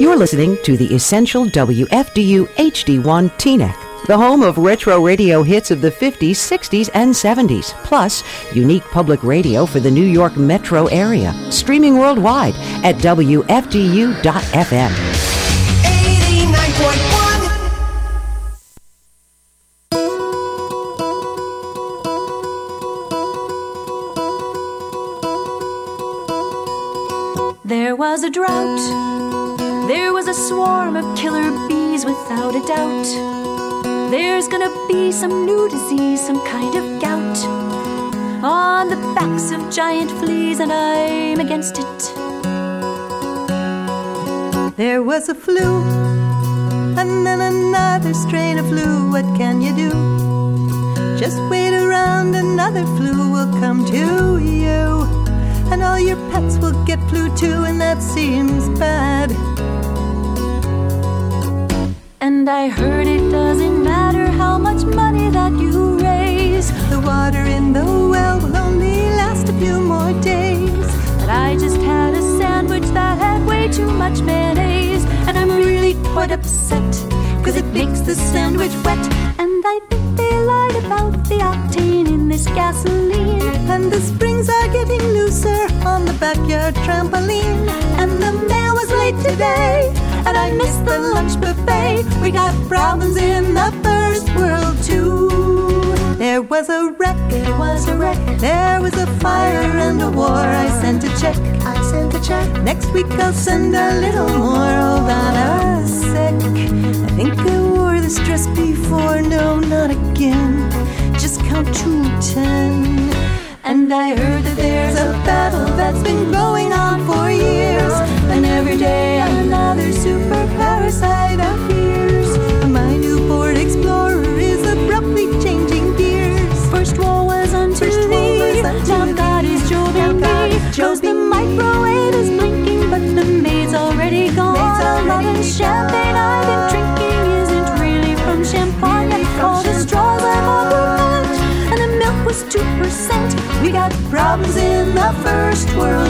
You're listening to the Essential WFDU HD1 TNEC, the home of retro radio hits of the 50s, 60s, and 70s, plus unique public radio for the New York metro area, streaming worldwide at WFDU.FM. 89.1 There was a drought. Swarm of killer bees without a doubt. There's gonna be some new disease, some kind of gout. On the backs of giant fleas, and I'm against it. There was a flu, and then another strain of flu. What can you do? Just wait around, another flu will come to you. And all your pets will get flu too, and that seems bad. And I heard it doesn't matter how much money that you raise. The water in the well will only last a few more days. But I just had a sandwich that had way too much mayonnaise. And I'm really quite upset, cause it makes the sandwich wet. And I think they lied about the octane in this gasoline. And the springs are getting looser on the backyard trampoline. And the mail was late today, and I missed the lunch buffet. We got problems in the first world too. There was a wreck, There was a wreck, there was a fire and a war. I sent a check. I sent a check. Next week I'll send a little more. Hold on a sec. I think I wore this dress before. No, not again. Just count to ten. And I heard that there's a battle that's been going on for years. And every day another super parasite appears. My new Ford Explorer is abruptly changing gears. First war was unto First thee, was unto now. God is jolting me. Cause the microwave is blinking, but the maid's already gone. Maid's already the champagne I've been drinking isn't really from champagne. Really from All the straws I bought were bought, and the milk was 2%. We got problems in the first world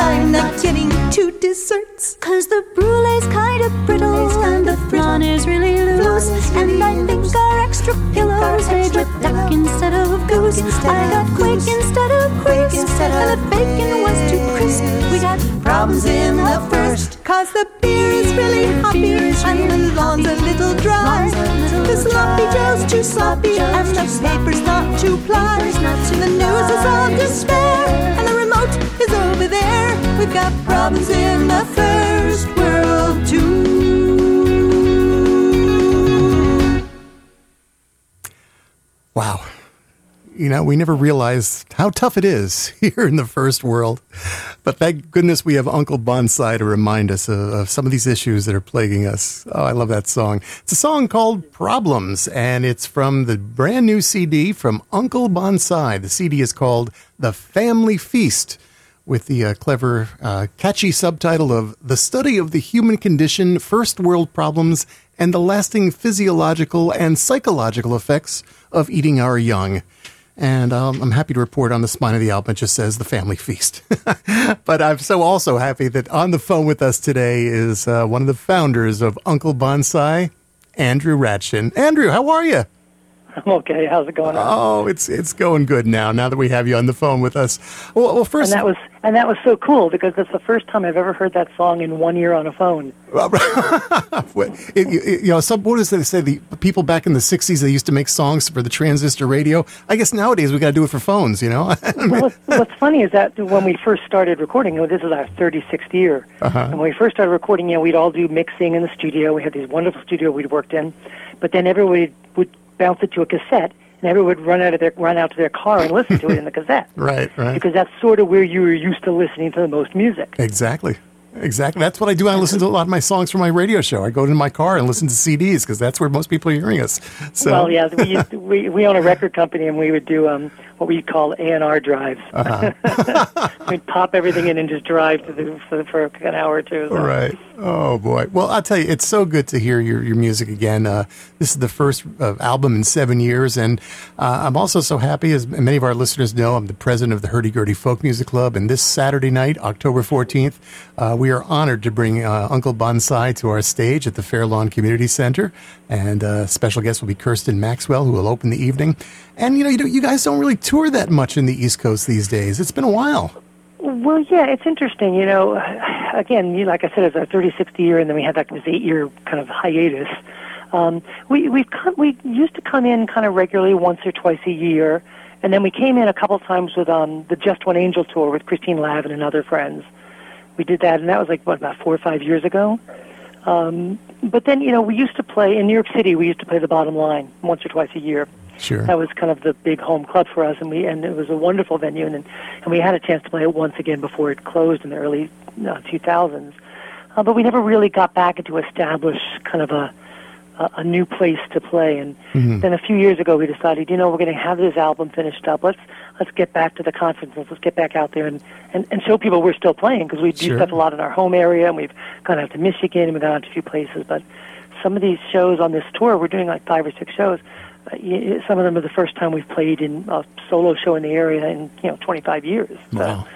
I'm not getting two desserts. Cause the brulee's kind of brittle and the flan is really loose. And I think our extra pillows made with duck instead of goose. I got quake instead of crisp, and the bacon was too crisp. We got Problems in the first, cause the beer is really hoppy and the lawn's a little dry. The sloppy joe's too sloppy and the paper's not too ply. The news is all despair and is over there. We've got problems in the first world too. Wow. You know, we never realize how tough it is here in the first world. But thank goodness we have Uncle Bonsai to remind us of, of some of these issues that are plaguing us. Oh, I love that song. It's a song called Problems, and it's from the brand new CD from Uncle Bonsai. The CD is called The Family Feast with the uh, clever, uh, catchy subtitle of The Study of the Human Condition, First World Problems, and the Lasting Physiological and Psychological Effects of Eating Our Young. And um, I'm happy to report on the spine of the album, it just says The Family Feast. but I'm so also happy that on the phone with us today is uh, one of the founders of Uncle Bonsai, Andrew Ratshin. Andrew, how are you? I'm okay. How's it going on? Oh, it's it's going good now. Now that we have you on the phone with us. Well, well first. and that was and that was so cool because it's the first time I've ever heard that song in one year on a phone. It- it- you know, some what does they say? The people back in the '60s they used to make songs for the transistor radio. I guess nowadays we got to do it for phones. You know, well, what's, what's funny is that when we first started recording, you know, this is our 36th year, Uh-huh. and when we first started recording, you know, we'd all do mixing in the studio. We had this wonderful studio we'd worked in, but then everybody would bounce it to a cassette, and everyone would run out of their run out to their car and listen to it in the cassette. Right, right. Because that's sort of where you were used to listening to the most music. Exactly. Exactly. That's what I do. I listen to a lot of my songs for my radio show. I go in my car and listen to CDs because that's where most people are hearing us. So, Well, yeah, we, used to, we we own a record company, and we would do um, what we call A and R drives. Uh-huh. We'd pop everything in and just drive to the, for, for an hour or two. So. Right. Oh boy. Well, I'll tell you, it's so good to hear your, your music again. Uh, this is the first uh, album in seven years, and uh, I'm also so happy, as many of our listeners know, I'm the president of the Hurdy Gurdy Folk Music Club, and this Saturday night, October 14th, uh, we are honored to bring uh, Uncle Bonsai to our stage at the Fair Lawn Community Center, and uh, special guest will be Kirsten Maxwell, who will open the evening. And you know, you, you guys don't really tour that much in the East Coast these days. It's been a while. Well, yeah, it's interesting. You know, again, you, like I said, it's our 36th year, and then we had like this eight-year kind of hiatus. Um, we we've come, we used to come in kind of regularly once or twice a year, and then we came in a couple times with um, the Just One Angel tour with Christine Lavin and other friends. We did that, and that was like what about four or five years ago. Um, but then, you know, we used to play in New York City. We used to play the Bottom Line once or twice a year Sure. that was kind of the big home club for us, and we and it was a wonderful venue, and and we had a chance to play it once again before it closed in the early uh, 2000s. Uh, but we never really got back into establish kind of a a, a new place to play. And then a few years ago, we decided, you know, we're going to have this album finished up. Let's let's get back to the conferences. Let's get back out there and and, and show people we're still playing because we do Sure. stuff a lot in our home area, and we've gone out to Michigan and we've gone out to a few places, but some of these shows on this tour, we're doing like five or six shows. Uh, some of them are the first time we've played in a solo show in the area in you know 25 years. So, Wow.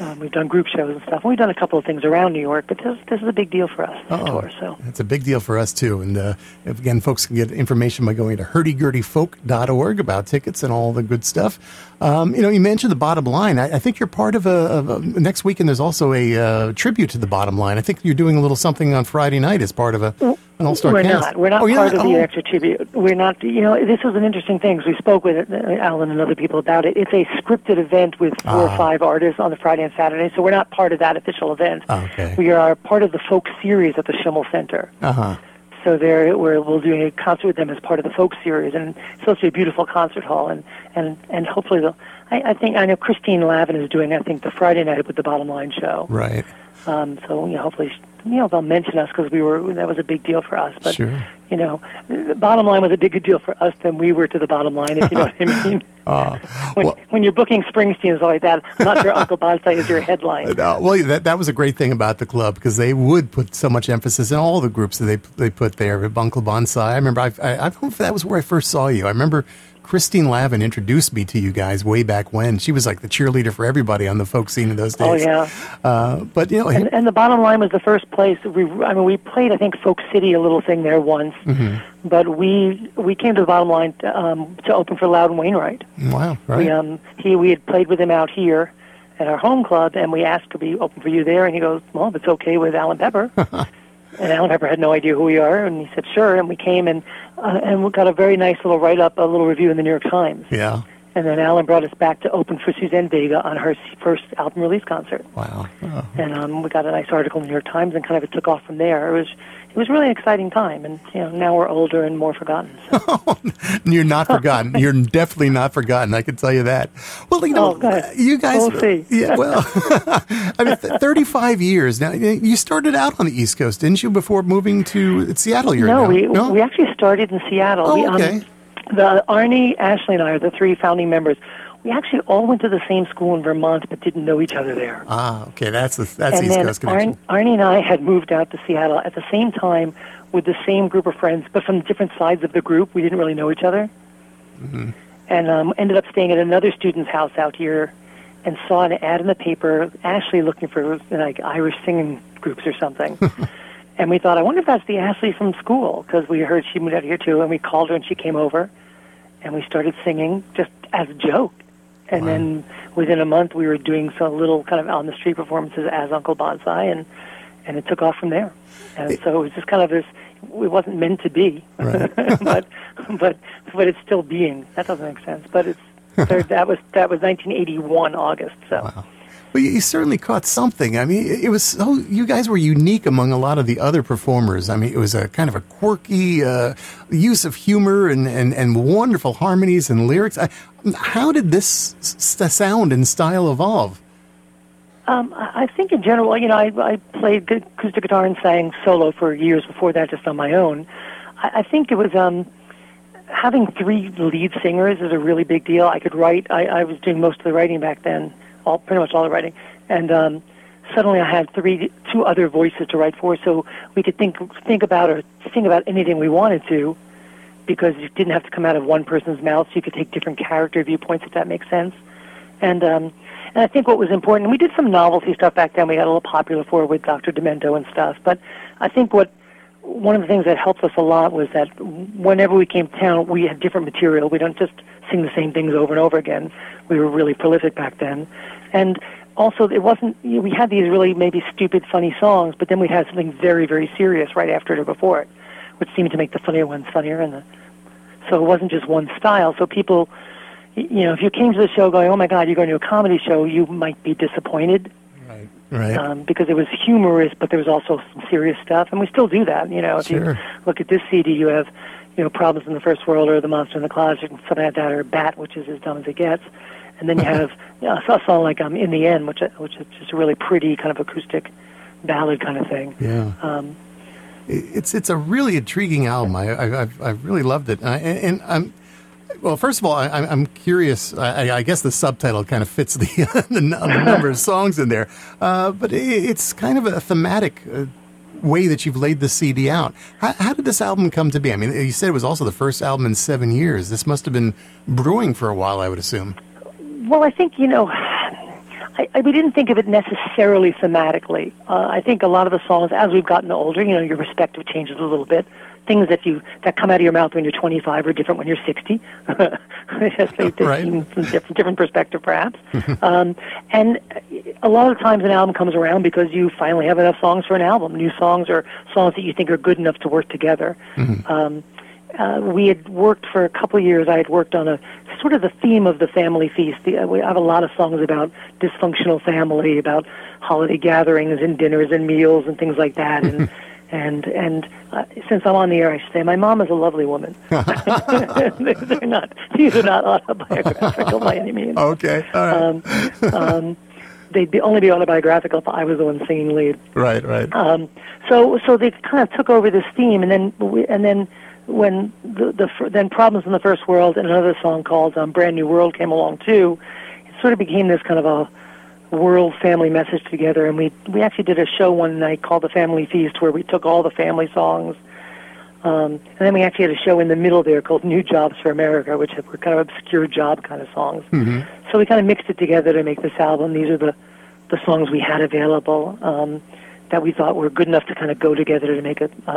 um, we've done group shows and stuff. And we've done a couple of things around New York, but this this is a big deal for us. This tour, so It's a big deal for us too. And uh, again, folks can get information by going to hurdygurdyfolk.org about tickets and all the good stuff. Um, you know, you mentioned the bottom line. I, I think you're part of a, of a next weekend. There's also a uh, tribute to the bottom line. I think you're doing a little something on Friday night as part of a an all star we're cast. not. We're not Oh, part of the Oh. extra tribute. We're not. You know, this was an interesting thing. we spoke with uh, Alan and other people about it. It's a scripted event with four Ah. or five artists on the Friday and Saturday, so we're not part of that official event. Okay. We are part of the folk series at the Schimmel Center. Uh huh. So there, we're we'll doing a concert with them as part of the folk series, and it's supposed to be a beautiful concert hall, and and and hopefully they'll. I, I think I know Christine Lavin is doing. I think the Friday night with the Bottom Line show. Right. Um, so you know, hopefully, you know, they'll mention us because we were that was a big deal for us. But Sure. You know, the bottom line was a bigger deal for us than we were to the bottom line. If you know what I mean. Uh, when, well- when you're booking Springsteen and like that, not sure Uncle Bonsai is your headline. Uh, well, that that was a great thing about the club because they would put so much emphasis in all the groups that they they put there. Uncle Bonsai. I remember I I, I don't know if that was where I first saw you. I remember Christine Lavin introduced me to you guys way back when. She was like the cheerleader for everybody on the folk scene in those days. Oh yeah. Uh, but you know, And, and the bottom line was the first place we. I mean, we played I think Folk City a little thing there once, Mm-hmm. but we we came to the bottom line to, um, to open for Loudon Wainwright. wow, right? We um he we had played with him out here at our home club, and we asked to be open for you there, and he goes, well, if it's okay with Alan Pepper. and Alan Pepper had no idea who we are, and he said sure, and we came and uh, and we got a very nice little write up, a little review in the New York Times. yeah. And then Alan brought us back to open for Suzanne Vega on her first album release concert Wow. Oh, and um, we got a nice article in the New York Times, and kind of it took off from there. It was it was really an exciting time, and you know now we're older and more forgotten. So. You're not forgotten. You're definitely not forgotten. I can tell you that. Well, you know, Oh, you guys. We'll see. Yeah. Well, I mean, 35 years now. You started out on the East Coast, didn't you? Before moving to Seattle, you're no, now. we no. we actually started in Seattle. Oh, we, um, okay. the Arni, Ashley, and I are the three founding members. We actually all went to the same school in Vermont, but didn't know each other there. Ah, okay. That's the that's and East Coast connection. Arn, Arni and I had moved out to Seattle at the same time with the same group of friends, but from different sides of the group. We didn't really know each other. Mm-hmm. And um, ended up staying at another student's house out here and saw an ad in the paper, Ashley looking for like Irish singing groups or something. and we thought, I wonder if that's the Ashley from school, because we heard she moved out here too, and we called her and she came over, and we started singing just as a joke. And then within a month, we were doing some little kind of on the street performances as Uncle Bonsai, and and it took off from there. And so it was just kind of this. It wasn't meant to be, Right. but but but it's still being. That doesn't make sense, but it's there, that was that was 1981 August. So Wow. But you certainly caught something. I mean, it was so you guys were unique among a lot of the other performers. I mean, it was a kind of a quirky uh, use of humor and, and, and wonderful harmonies and lyrics. I, how did this s- sound and style evolve? Um, I think in general, you know, I, I played acoustic guitar and sang solo for years before that, just on my own. I, I think it was um, having three lead singers is a really big deal. I could write. I, I was doing most of the writing back then, all pretty much all the writing, and um, suddenly I had three, two other voices to write for, so we could think think about or think about anything we wanted to, because you didn't have to come out of one person's mouth. So you could take different character viewpoints, if that makes sense. And um, and I think what was important, and we did some novelty stuff back then. We got a little popular for it with Dr. Demento and stuff. But I think what one of the things that helped us a lot was that whenever we came to town, we had different material. We don't just sing the same things over and over again. We were really prolific back then, and also it wasn't. You know, we had these really maybe stupid, funny songs, but then we had something very, very serious right after it or before it, which seemed to make the funnier ones funnier. And the, so it wasn't just one style. So people, you know, if you came to the show going, "Oh my God, you're going to a comedy show," you might be disappointed Right. Right. Um, because it was humorous, but there was also some serious stuff, and we still do that. You know, if Sure. you look at this CD, you have, you know, Problems in the First World or The Monster in the Closet, and something like that, or Bat, which is as dumb as it gets, and then you have you know, a song like um, In the End, which which is just a really pretty kind of acoustic ballad kind of thing. Yeah. Um, it's it's a really intriguing album. I I, I've, I've really loved it, I, and, and I'm. Well, first of all, I, I'm curious. I, I guess the subtitle kind of fits the the, the number of songs in there, uh, but it, it's kind of a thematic uh, way that you've laid the CD out. How, how did this album come to be? I mean, you said it was also the first album in seven years. This must have been brewing for a while, I would assume. Well, I think you know, I, I, we didn't think of it necessarily thematically. Uh, I think a lot of the songs, as we've gotten older, you know, your perspective changes a little bit. Things that you that come out of your mouth when you're 25 are different when you're 60. Yes, they, they Right. different, different perspective, perhaps. um, and a lot of times, an album comes around because you finally have enough songs for an album, new songs or songs that you think are good enough to work together. Um, uh, we had worked for a couple of years. I had worked on a sort of the theme of the family feast. The, uh, we have a lot of songs about dysfunctional family, about holiday gatherings and dinners and meals and things like that. And and and uh, since I'm on the air, I should say my mom is a lovely woman. They're not; these are not autobiographical by any means. Okay, all right, Um, um, they'd be, only be autobiographical if I was the one singing lead. right, right. Um, so so they kind of took over this theme, and then we, and then when the, the then problems in the first world and another song called um, Brand New World came along too, it sort of became this kind of a world family message together. And we we actually did a show one night called the Family Feast where we took all the family songs. Um, and then we actually had a show in the middle there called New Jobs for America, which were kind of obscure job kind of songs. So we kind of mixed it together to make this album. These are the, the songs we had available um, that we thought were good enough to kind of go together to make a, a,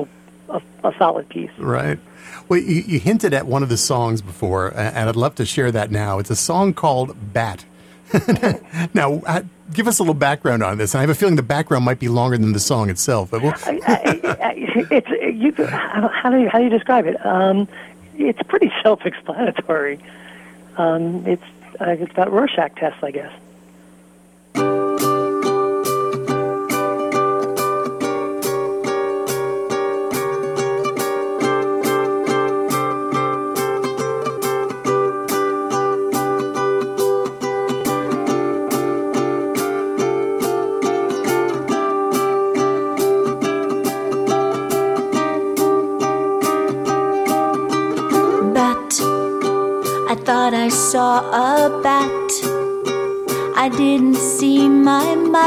a, a, a solid piece. Right. Well, you, you hinted at one of the songs before, and I'd love to share that now. It's a song called Bat. now, uh, give us a little background on this. And I have a feeling the background might be longer than the song itself. But we'll, I, I, I, it's you. How do you how do you describe it? Um, it's pretty self-explanatory. Um, it's uh, it's about Rorschach tests, I guess.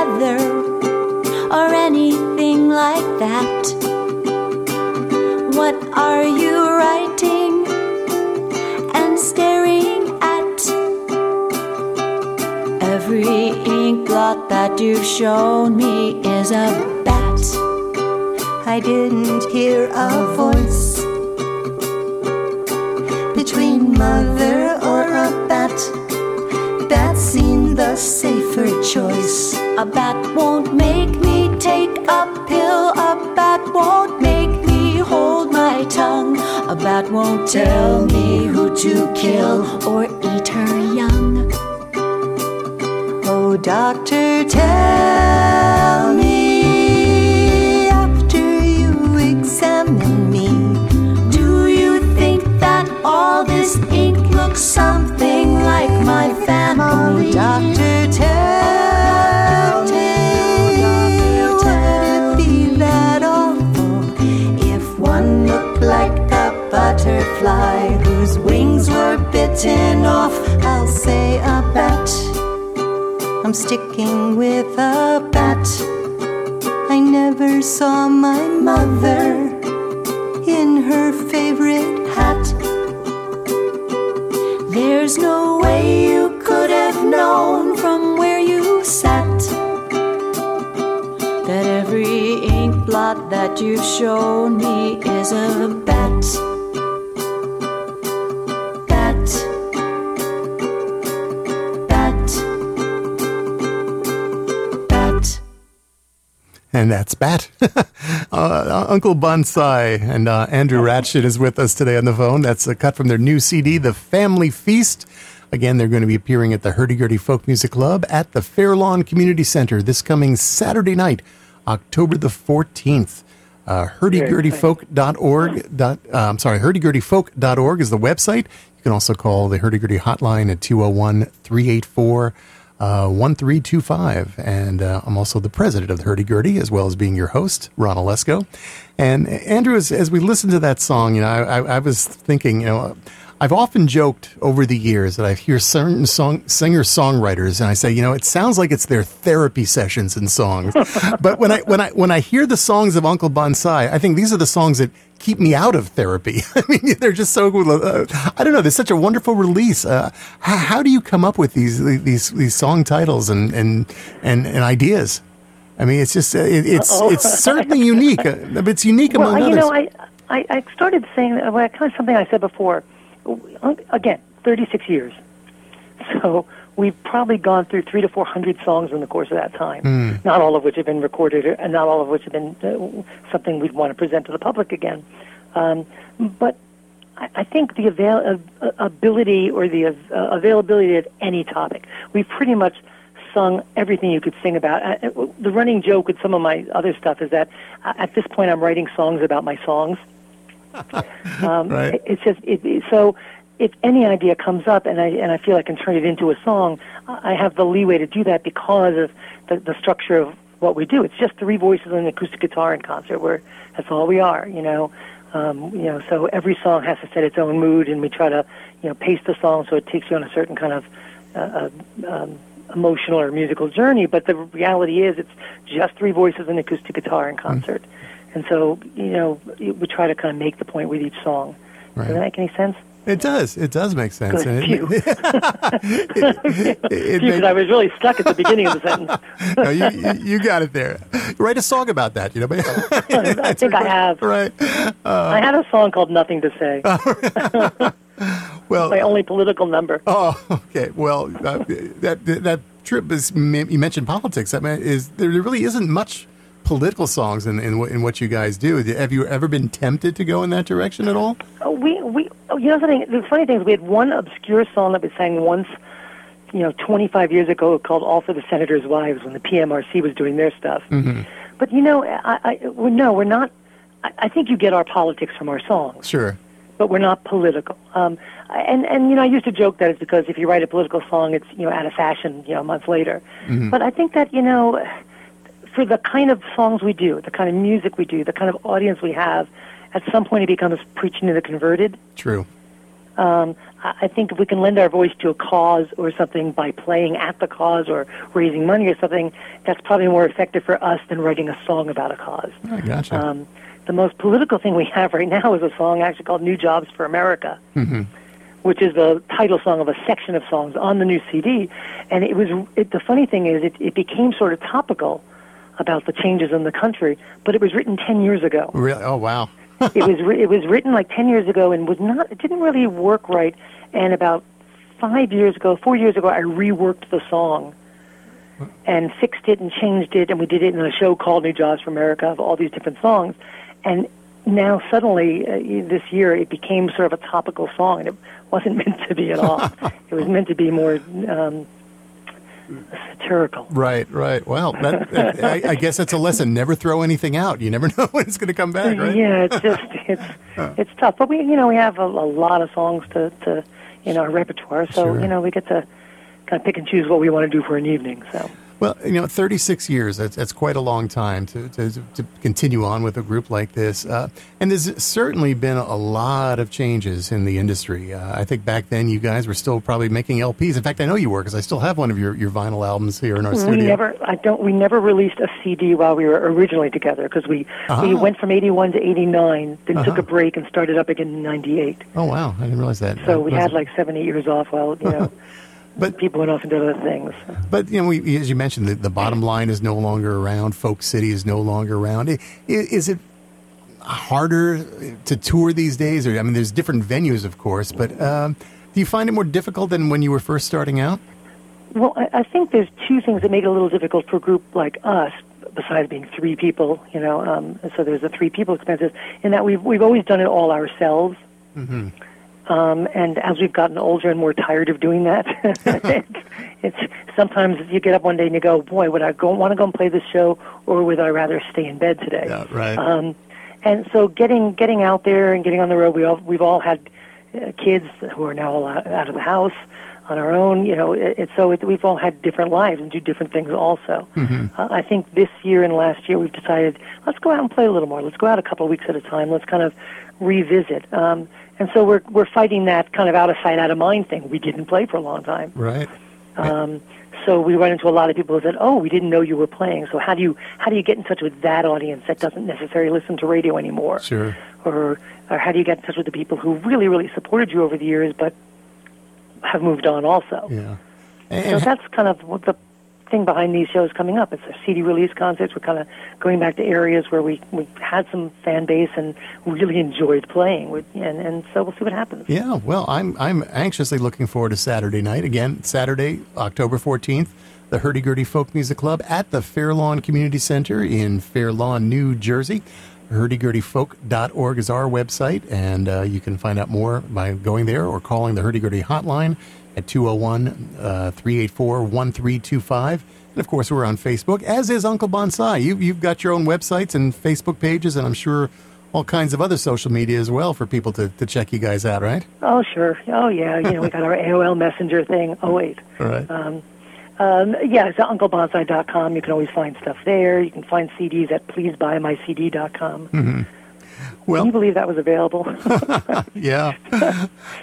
My mother or anything like that. What are you writing and staring at? Every ink blot that you've shown me is a bat. I didn't hear a voice bat won't tell me who to kill or eat her young. Oh, doctor, tell me after you examine me, do you think that all this ink looks something like my family? Oh, doctor, tell whose wings were bitten off? I'll say a bat. I'm sticking with a bat. I never saw my mother in her favorite hat. There's no way you could have known from where you sat that every ink blot that you've shown me is a. Bat. And that's Bat. uh, Uncle Bonsai and uh, Andrew Ratshin is with us today on the phone. That's a cut from their new CD, The Family Feast. Again, they're going to be appearing at the Hurdy Gurdy Folk Music Club at the Fair Lawn Community Center this coming Saturday night, October the 14th. Uh, hurdygurdyfolk.org. Dot, uh, I'm sorry, hurdygurdyfolk.org is the website. You can also call the Hurdy Gurdy hotline at 201 384 uh, 1325. And uh, I'm also the president of the Hurdy Gurdy, as well as being your host, Ron Olesko. And Andrew, as, as we listen to that song, you know, I, I, I was thinking, you know, I've often joked over the years that I hear certain song singer songwriters, and I say, you know, it sounds like it's their therapy sessions and songs. but when I when I when I hear the songs of Uncle Bonsai, I think these are the songs that keep me out of therapy. I mean, they're just so. Uh, I don't know. There's such a wonderful release. Uh, how, how do you come up with these these these song titles and and and, and ideas? I mean, it's just uh, it, it's Uh-oh. it's certainly unique. Uh, but it's unique Well, among you others. know, I, I, I started saying well, kind of something I said before. Again, 36 years. So we've probably gone through three to four hundred songs in the course of that time. Hmm. Not all of which have been recorded, and not all of which have been uh, something we'd want to present to the public again. Um, but I, I think the avail- uh, ability or the uh, availability of any topic, we've pretty much sung everything you could sing about. Uh, uh, the running joke with some of my other stuff is that uh, at this point I'm writing songs about my songs. Um, Right. it- It's just it, so. If any idea comes up and I and I feel I can turn it into a song, I have the leeway to do that because of the, the structure of what we do. It's just three voices and an acoustic guitar in concert. Where that's all we are, you know. Um, you know, so every song has to set its own mood, and we try to, you know, pace the song so it takes you on a certain kind of uh, uh, um, emotional or musical journey. But the reality is, it's just three voices and acoustic guitar in concert. And so, you know, we try to kind of make the point with each song. Right. Does that make any sense? It does. It does make sense. Good. And Phew. it, it, it Because make- I was really stuck at the beginning of the sentence. no, you, you, you got it there. Write a song about that, you know. I think I have. Right. I had a song called "Nothing to Say," Well, my only political number. oh, okay. Well, uh, that that trip is. You mentioned politics. I mean, is there really isn't much political songs in in, what- in what you guys do. Have you ever been tempted to go in that direction at all? Oh, we we oh, you know something. The funny thing is, we had one obscure song that we sang once, you know, 25 years ago called "All for the Senators' Wives" when the PMRC was doing their stuff. Mm-hmm. But you know, I, I well, no, we're not. I, I think you get our politics from our songs, Sure. but we're not political. Um, and and you know, I used to joke that it's because if you write a political song, it's you know out of fashion, you know, a month later. Mm-hmm. But I think that you know. For the kind of songs we do, the kind of music we do, the kind of audience we have, at some point it becomes preaching to the converted. True. Um, I think if we can lend our voice to a cause or something by playing at the cause or raising money or something, that's probably more effective for us than writing a song about a cause. I gotcha. Um, the most political thing we have right now is a song actually called "New Jobs for America," which is the title song of a section of songs on the new CD. And it was it, the funny thing is it, it became sort of topical about the changes in the country, but it was written ten years ago really? Oh, wow. it was it was written like ten years ago and was not it didn't really work right. And about five years ago, four years ago, I reworked the song and fixed it and changed it, and we did it in a show called New Jobs for America of all these different songs. And now suddenly uh, this year it became sort of a topical song, and it wasn't meant to be at all. it was meant to be more. Um, satirical. Right, right. Well, that, I, I guess that's a lesson. Never throw anything out. You never know when it's going to come back, right? Yeah, it's just it's it's tough. But we you know we have a, a lot of songs to to in our repertoire, so Sure. you know we get to kind of pick and choose what we want to do for an evening. So Well, you know, 36 years, that's, that's quite a long time to, to, to continue on with a group like this. Uh, and there's certainly been a lot of changes in the industry. Uh, I think back then you guys were still probably making LPs. In fact, I know you were because I still have one of your, your vinyl albums here in our we studio. never I don't we never released a CD while we were originally together because we we Ah. went from 81 to 89, then took Uh-huh. a break and started up again in 98. Oh, wow. I didn't realize that. So we had like seven eight years off while you know. But- people went off into other things. But you know, we, as you mentioned, the, the bottom line is no longer around. Folk City is no longer around. I- i- Is it harder to tour these days? Or I mean, there's different venues, of course, but um, do you find it more difficult than when you were first starting out? Well, I, I think there's two things that make it a little difficult for a group like us, besides being three people. You know, um, so there's the three people expenses. In that we've we've always done it all ourselves. Um, and as we've gotten older and more tired of doing that, it's, it's sometimes you get up one day and you go, "Boy, would I go want to go and play this show, or would I rather stay in bed today?" right. Um, and so getting getting out there and getting on the road, we all we've all had uh, kids who are now all out, out of the house on our own. You know, it, it's so it, we've all had different lives and do different things also. Uh, I think this year and last year we've decided let's go out and play a little more. Let's go out a couple of weeks at a time. Let's kind of revisit. Um, and so we're we're fighting that kind of out of sight, out of mind thing. We didn't play for a long time. right. Um, so we run into a lot of people who said, "Oh, we didn't know you were playing." So how do you how do you get in touch with that audience that doesn't necessarily listen to radio anymore? Sure. Or or how do you get in touch with the people who really really supported you over the years but have moved on also? Yeah. So And, that's kind of what the thing behind these shows coming up. It's a CD release concerts. We're kind of going back to areas where we we had some fan base and really enjoyed playing. And and so we'll see what happens. yeah. Well, I'm I'm anxiously looking forward to Saturday night again. Saturday, October 14th, the Hurdy Gurdy Folk Music Club at the Fair Lawn Community Center in Fair Lawn, New Jersey. hurdygurdyfolk.org is our website, and uh, you can find out more by going there or calling the Hurdy Gurdy hotline at 201 uh, 384 1325. And of course, we're on Facebook, as is Uncle Bonsai. You, you've got your own websites and Facebook pages, and I'm sure all kinds of other social media as well for people to, to check you guys out, right? Oh sure. Oh yeah. You know we got our AOL Messenger thing. Oh wait. All right. Um, um, yeah, it's UncleBonsai.com. You can always find stuff there. You can find CDs at PleaseBuyMyCD.com. Can well, you believe that was available? yeah.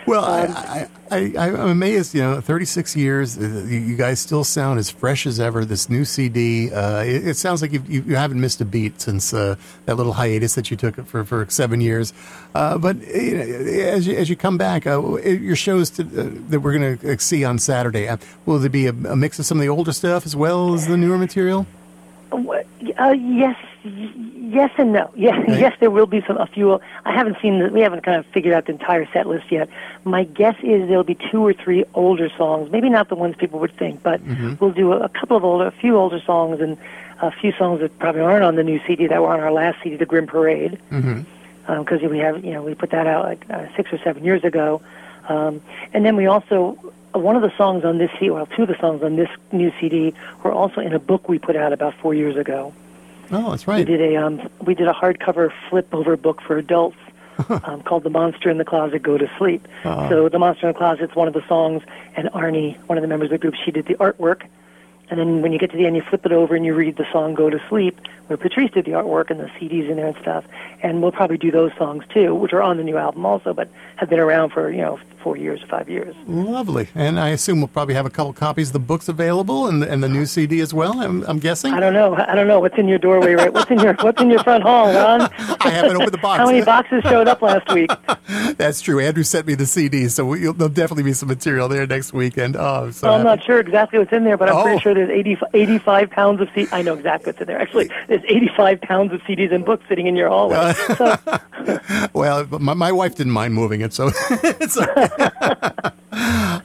Well, I, I, I, I'm amazed. You know, 36 years, uh, you, guys still sound as fresh as ever. This new CD, uh, it, it sounds like you've, you, you haven't missed a beat since uh, that little hiatus that you took for, for seven years. Uh, but you know, as you, as you come back, uh, your shows to, uh, that we're going to see on Saturday, uh, will there be a, a mix of some of the older stuff as well as the newer material? Uh, yes, yes, and no. Yes, Right. yes, there will be some a few. I haven't seen. The, we haven't kind of figured out the entire set list yet. My guess is there'll be two or three older songs. Maybe not the ones people would think, but we'll do a, a couple of older, a few older songs, and a few songs that probably aren't on the new CD that were on our last CD, The Grim Parade. because we have you know we put that out like uh, six or seven years ago, um, and then we also uh, one of the songs on this CD, well, two of the songs on this new CD were also in a book we put out about four years ago. Oh, that's right. We did a um, we did a hardcover flip over book for adults um, called "The Monster in the Closet, Go to Sleep." So "The Monster in the Closet" is one of the songs, and Arni, one of the members of the group, she did the artwork. And then when you get to the end, you flip it over and you read the song "Go to Sleep," where Patrice did the artwork and the CDs in there and stuff. And we'll probably do those songs too, which are on the new album also, but have been around for you know four years, five years. Lovely. And I assume we'll probably have a couple copies of the books available and, and the new CD as well, I'm, I'm guessing. I don't know. I don't know what's in your doorway, right? What's in your What's in your front hall, Ron? I haven't opened the box. How many boxes showed up last week? That's true. Andrew sent me the CD, so we, there'll definitely be some material there next weekend. Oh, I'm so Well, I'm not sure exactly what's in there, but I'm Oh. pretty sure there's 80, 85 pounds of C. I know exactly what's in there. Actually, there's 85 pounds of CDs and books sitting in your hallway. Uh, so, Well, my, my wife didn't mind moving it, so it's.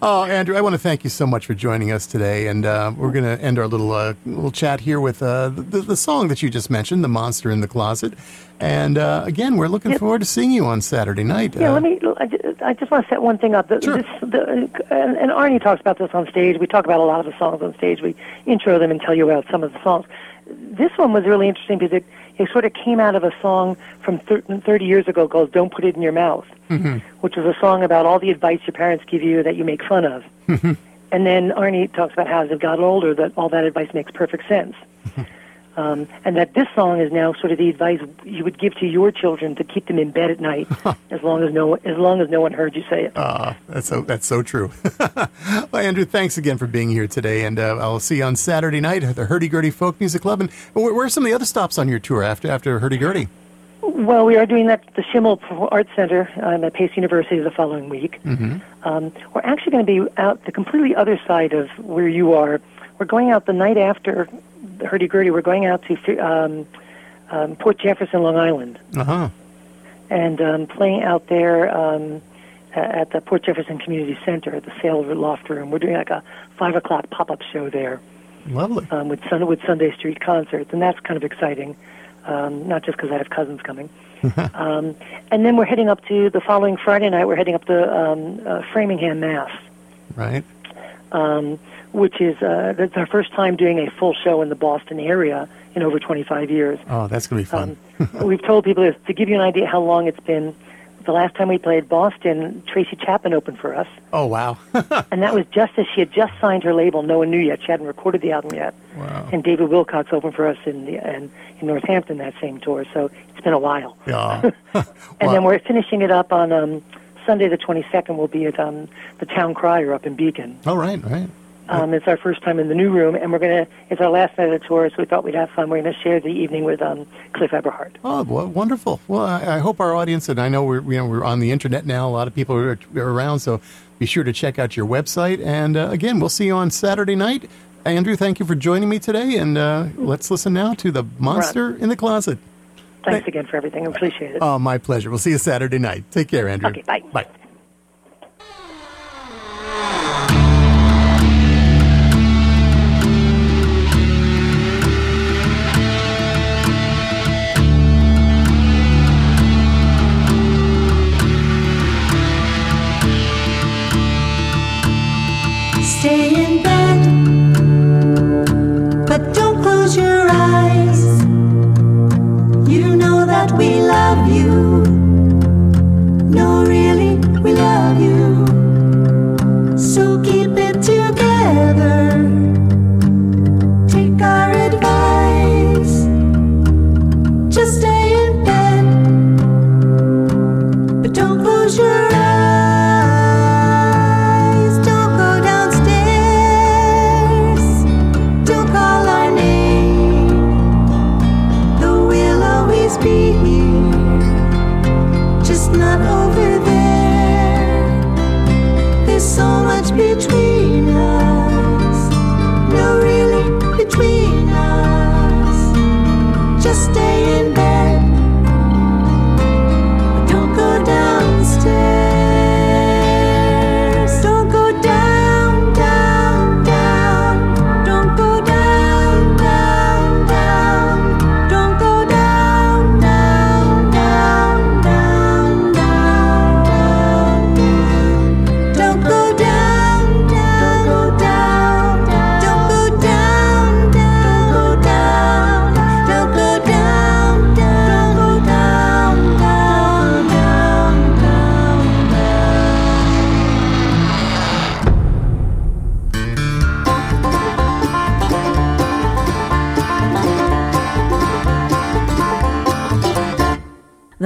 Oh, Andrew, I want to thank you so much for joining us today, and uh, we're going to end our little uh, little chat here with uh, the, the song that you just mentioned, "The Monster in the Closet." And uh, again, we're looking Yep. forward to seeing you on Saturday night. Yeah, Uh, let me. I I just want to set one thing up. The, Sure. this, the, and, and Arni talks about this on stage. We talk about a lot of the songs on stage. We intro them and tell you about some of the songs. This one was really interesting because it, it sort of came out of a song from thir- 30 years ago called "Don't Put It in Your Mouth," mm-hmm. which was a song about all the advice your parents give you that you make fun of. Mm-hmm. and then Arni talks about how as they've gotten older, that all that advice makes perfect sense. Mm-hmm. Um, and that this song is now sort of the advice you would give to your children to keep them in bed at night, as long as no as long as no one heard you say it. Ah, that's so that's so true. well, Andrew, thanks again for being here today, and uh, I'll see you on Saturday night at the Hurdy Gurdy Folk Music Club. And where, where are some of the other stops on your tour after after Hurdy Gurdy? Well, we are doing that at the Schimmel Art Center um, at Pace University the following week. Um, we're actually going to be out the completely other side of where you are. We're going out the night after the Hurdy Gurdy. We're going out to um, um, Port Jefferson, Long Island, Uh huh. and um, playing out there um, at the Port Jefferson Community Center at the Sail Loft Room. We're doing like a five o'clock pop up show there. Lovely. um, with Sun- with Sunday Street concerts, and that's kind of exciting. Um, not just because I have cousins coming. um, and then we're heading up to the following Friday night. We're heading up to um, uh, Framingham, Mass, Right. Um, which is uh, that's our first time doing a full show in the Boston area in over 25 years. Oh, that's gonna be fun. Um, we've told people this to give you an idea how long it's been. The last time we played Boston, Tracy Chapman opened for us, oh, wow. and that was just as she had just signed her label. No one knew yet; she hadn't recorded the album yet. wow. and David Wilcox opened for us in the in, in Northampton that same tour. So it's been a while. Yeah. And then we're finishing it up on um, Sunday the 22nd. We'll be at um, the Towne Crier up in Beacon. All right. Right. Um, it's our first time in the new room, and we're gonna. It's our last night of the tour, so we thought we'd have fun. We're gonna share the evening with um, Cliff Eberhardt. Oh, well, wonderful. Well, I, I hope our audience, and I know we're you know we're on the internet now. A lot of people are, are around, so be sure to check out your website. And uh, again, we'll see you on Saturday night. Andrew, thank you for joining me today, and uh, let's listen now to the Monster in the Closet. Thanks again for everything. I appreciate it. Oh, my pleasure. We'll see you Saturday night. Take care, Andrew. Okay, bye. Bye. Stay in That we love you. No, really, we love you.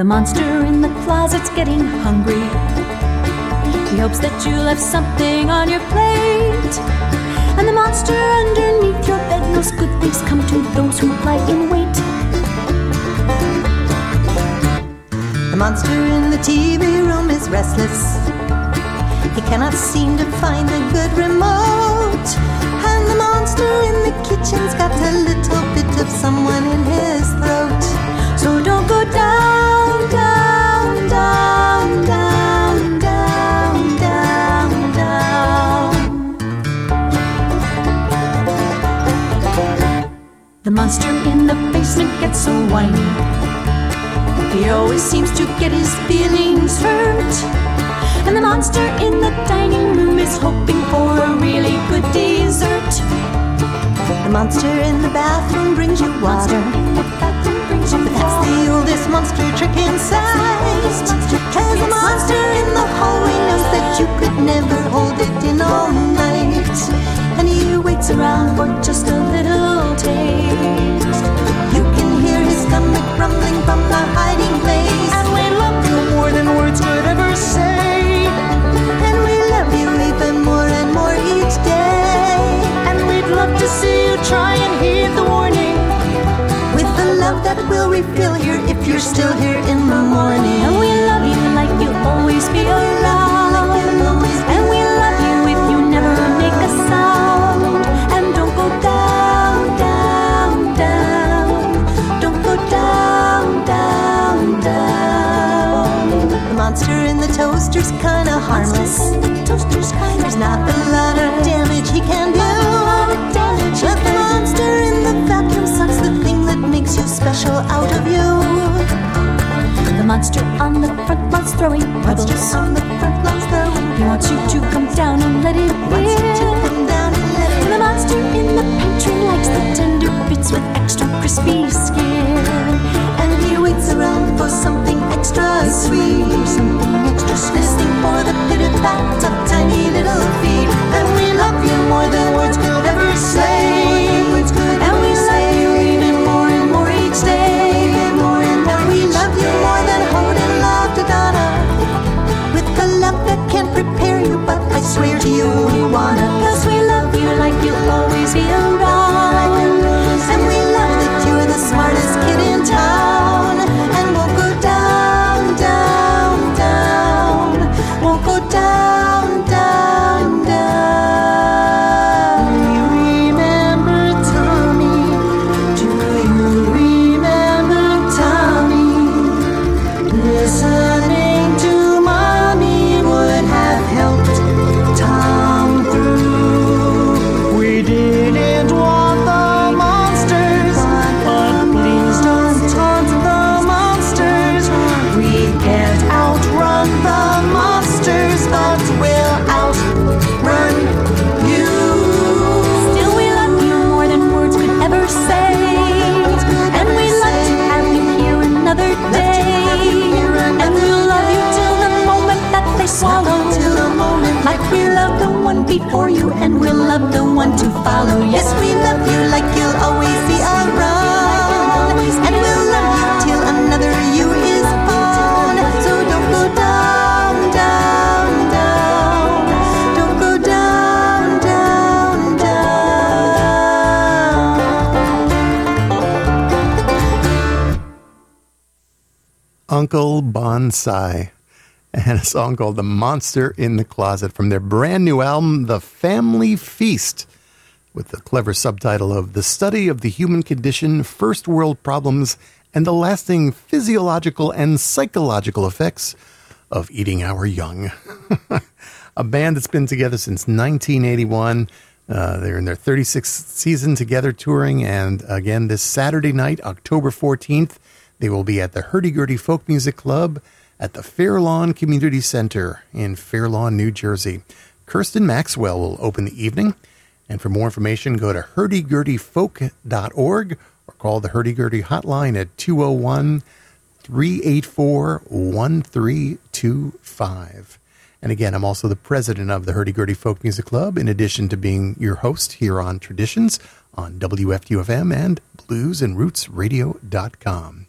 The monster in the closet's getting hungry. He hopes that you left something on your plate. And the monster underneath your bed knows good things come to those who lie in wait. The monster in the TV room is restless. He cannot seem to find the good remote. And the monster in the kitchen's got a little bit of someone in his throat. So don't go down, the monster in the basement gets so whiny. He always seems to get his feelings hurt. And the monster in the dining room is hoping for a really good dessert. The monster in the bathroom brings you water. But that's the oldest monster trick in sight. Cause the monster in the hallway knows that you could never hold it in all night. And he waits around for just a little taste. You can hear his stomach rumbling from the hiding place. And we love you more than words could ever say. And we love you even more and more each day. And we'd love to see you try will refill here if you're still here in the morning. And we love you like you'll always be around. And we love you if you never make a sound. And don't go down, down, down. Don't go down, down, down. The monster in the toaster's kinda harmless. Toaster's kind There's not a lot of damage he can do. Special out of you. The monster on the front lawn's throwing pebbles. Monster on the front lawn's throwing He wants you to come down and let it in. and let it And the monster in the pantry likes the tender bits with extra crispy skin. And he waits around for something extra sweet. Something extra sweet. Listening for the pitter pat of tiny little feet. And we love you more than words could ever say. Uncle Bonsai and a song called The Monster in the Closet from their brand new album, The Family Feast, with the clever subtitle of The Study of the Human Condition, First World Problems, and the Lasting Physiological and Psychological Effects of Eating Our Young. a band that's been together since 1981. Uh, they're in their 36th season together touring, and again this Saturday night, October 14th, they will be at the Hurdy-Gurdy Folk Music Club at the Fair Lawn Community Center in Fair Lawn, New Jersey. Kirsten Maxwell will open the evening, and for more information, go to hurdygurdyfolk.org or call the Hurdy-Gurdy hotline at 201 384 1325. And again, I'm also the president of the Hurdy Gurdy Folk Music Club, in addition to being your host here on Traditions on WFDU FM and bluesandrootsradio.com.